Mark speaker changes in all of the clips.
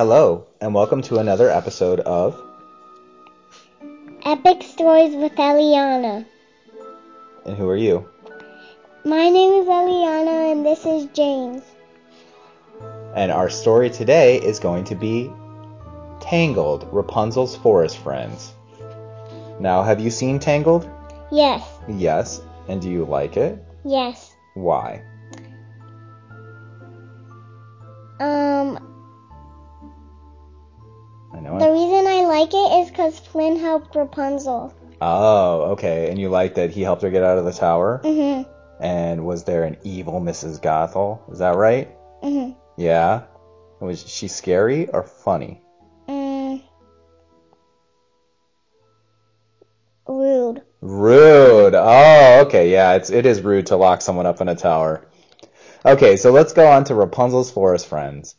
Speaker 1: Hello, and welcome to another episode of
Speaker 2: Epic Stories with Eliana.
Speaker 1: And Who Are You?
Speaker 2: My name is Eliana and this is James.
Speaker 1: And our story today is going to be Tangled, Rapunzel's Forest Friends. Now, have you seen Tangled?
Speaker 2: Yes,
Speaker 1: Yes. And do you like it?
Speaker 2: yes.
Speaker 1: Why?
Speaker 2: Um,
Speaker 1: I know
Speaker 2: the reason I like it is because Flynn helped Rapunzel.
Speaker 1: Oh, okay. And you like that he helped her get out of the tower?
Speaker 2: Mhm,
Speaker 1: And was there an evil Mrs. Gothel? Is that right?
Speaker 2: mhm.
Speaker 1: Yeah. Was she scary or funny?
Speaker 2: Mm. Rude.
Speaker 1: Rude. Oh, okay. Yeah, it's it is rude to lock someone up in a tower. Okay, so let's go on to Rapunzel's forest friends.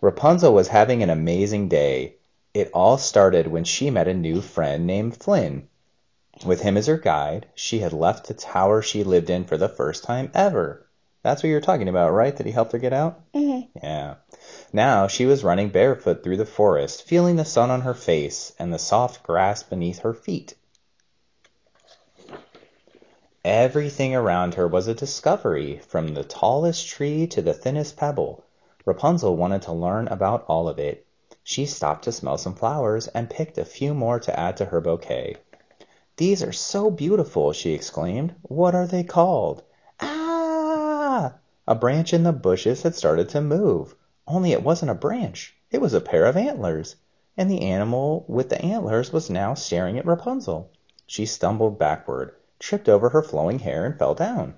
Speaker 1: Rapunzel was having an amazing day. It all started when she met a new friend named Flynn. With him as her guide, she had left the tower she lived in for the first time ever. That's what you're talking about, right? That he helped her get out?
Speaker 2: Mhm.
Speaker 1: Yeah. Now she was running barefoot through the forest, feeling the sun on her face and the soft grass beneath her feet. Everything around her was a discovery, from the tallest tree to the thinnest pebble. Rapunzel wanted to learn about all of it. She stopped to smell some flowers and picked a few more to add to her bouquet. These are so beautiful, she exclaimed. What are they called? Ah! A branch in the bushes had started to move. Only it wasn't a branch. It was a pair of antlers. And the animal with the antlers was now staring at Rapunzel. She stumbled backward, tripped over her flowing hair, and fell down.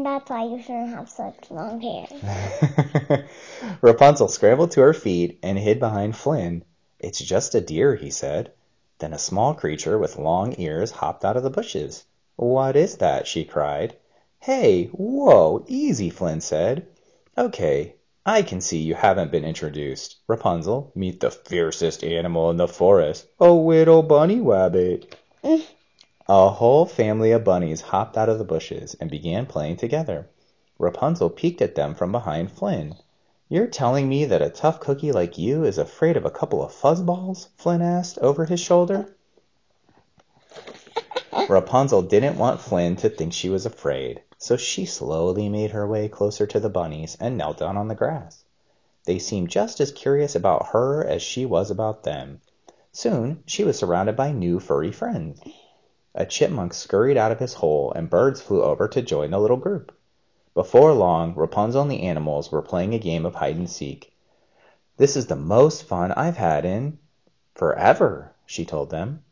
Speaker 2: And that's why you shouldn't have such long hair.
Speaker 1: Rapunzel scrambled to her feet and hid behind Flynn. It's just a deer, he said. Then a small creature with long ears hopped out of the bushes. What is that? she cried. Hey, whoa, easy, Flynn said. Okay, I can see you haven't been introduced. Rapunzel, meet the fiercest animal in the forest, a little bunny rabbit.
Speaker 2: Mm.
Speaker 1: A whole family of bunnies hopped out of the bushes and began playing together. Rapunzel peeked at them from behind Flynn. You're telling me that a tough cookie like you is afraid of a couple of fuzzballs? Flynn asked over his shoulder. Rapunzel didn't want Flynn to think she was afraid, so she slowly made her way closer to the bunnies and knelt down on the grass. They seemed just as curious about her as she was about them. Soon she was surrounded by new furry friends. A chipmunk scurried out of his hole, and birds flew over to join the little group. Before long, Rapunzel and the animals were playing a game of hide and seek. This is the most fun I've had in forever, she told them.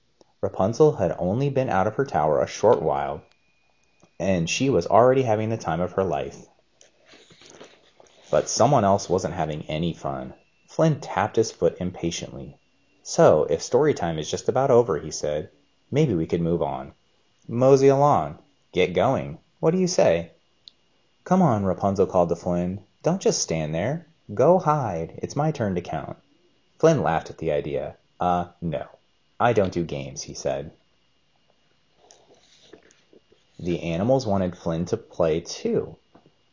Speaker 1: Rapunzel had only been out of her tower a short while, and she was already having the time of her life. But someone else wasn't having any fun. Flynn tapped his foot impatiently. So, if story time is just about over, he said, maybe we could move on. Mosey along. Get going. What do you say? Come on, Rapunzel called to Flynn. Don't just stand there. Go hide. It's my turn to count. Flynn laughed at the idea. Uh, no. I don't do games, he said. The animals wanted Flynn to play too.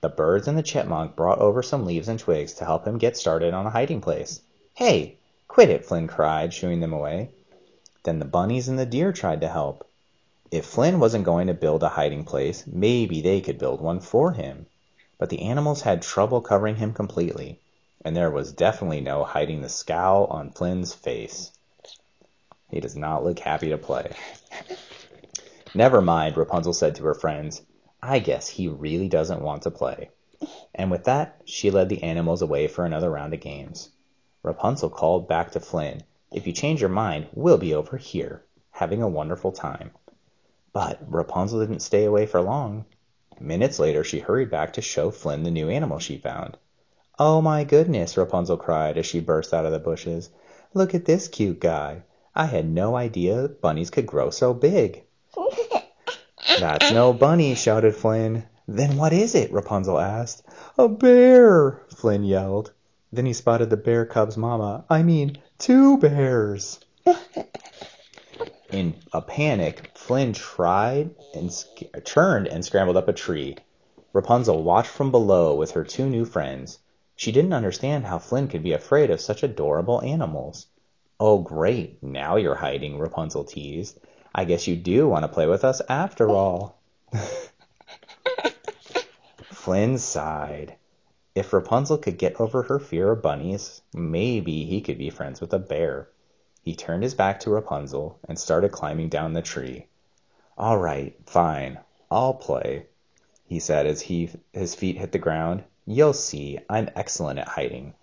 Speaker 1: The birds and the chipmunk brought over some leaves and twigs to help him get started on a hiding place. Hey, quit it, Flynn cried, shooing them away. Then the bunnies and the deer tried to help. If Flynn wasn't going to build a hiding place, maybe they could build one for him. But the animals had trouble covering him completely, and there was definitely no hiding the scowl on Flynn's face. He does not look happy to play. Never mind, Rapunzel said to her friends. I guess he really doesn't want to play. And with that, she led the animals away for another round of games. Rapunzel called back to Flynn, If you change your mind, we'll be over here, having a wonderful time. But Rapunzel didn't stay away for long. Minutes later, she hurried back to show Flynn the new animal she found. Oh my goodness, Rapunzel cried as she burst out of the bushes. Look at this cute guy. I had no idea bunnies could grow so big. That's no bunny, shouted Flynn. Then what is it? Rapunzel asked. A bear, Flynn yelled. Then he spotted the bear cub's mama. I mean, two bears. In a panic, Flynn tried and sc- turned and scrambled up a tree. Rapunzel watched from below with her two new friends. She didn't understand how Flynn could be afraid of such adorable animals. Oh, great, now you're hiding, Rapunzel teased. I guess you do want to play with us after all. Flynn sighed. If Rapunzel could get over her fear of bunnies, maybe he could be friends with a bear. He turned his back to Rapunzel and started climbing down the tree. All right, fine, I'll play, he said as he, his feet hit the ground. You'll see, I'm excellent at hiding.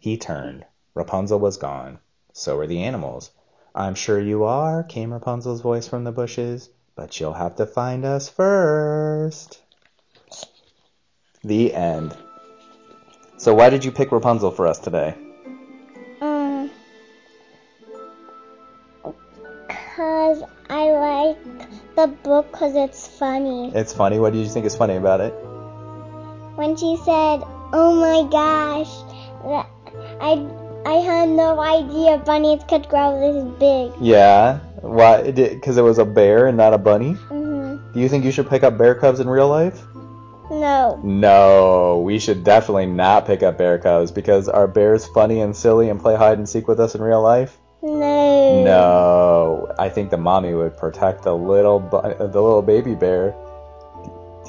Speaker 1: He turned. Rapunzel was gone. So were the animals. I'm sure you are, came Rapunzel's voice from the bushes, but you'll have to find us first. The end. So why did you pick Rapunzel for us today?
Speaker 2: Um, cause I like the book cause it's funny.
Speaker 1: It's funny. What do you think is funny about it?
Speaker 2: When she said, "Oh my gosh," that I I had no idea bunnies could grow this big.
Speaker 1: Yeah. Why? Because it was a bear and not a bunny.
Speaker 2: Mhm.
Speaker 1: Do you think you should pick up bear cubs in real life?
Speaker 2: No.
Speaker 1: No, we should definitely not pick up bear cubs because are bears funny and silly and play hide and seek with us in real life?
Speaker 2: No.
Speaker 1: No, I think the mommy would protect the little bu- the little baby bear.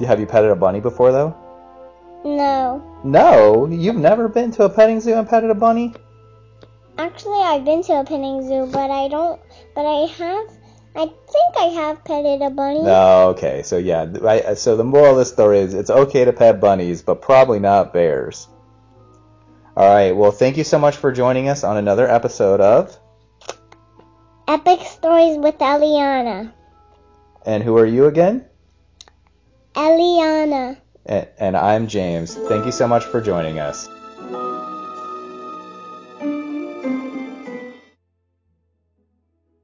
Speaker 1: Have you petted a bunny before though?
Speaker 2: No.
Speaker 1: No, you've never been to a petting zoo and petted a bunny?
Speaker 2: Actually, I've been to a petting zoo, but I don't. But I have. I think I have petted a bunny.
Speaker 1: No, okay. So yeah, I, so the moral of the story is it's okay to pet bunnies, but probably not bears. All right. Well, thank you so much for joining us on another episode of.
Speaker 2: Epic stories with Eliana.
Speaker 1: And who are you again?
Speaker 2: Eliana.
Speaker 1: And, and I'm James. Thank you so much for joining us.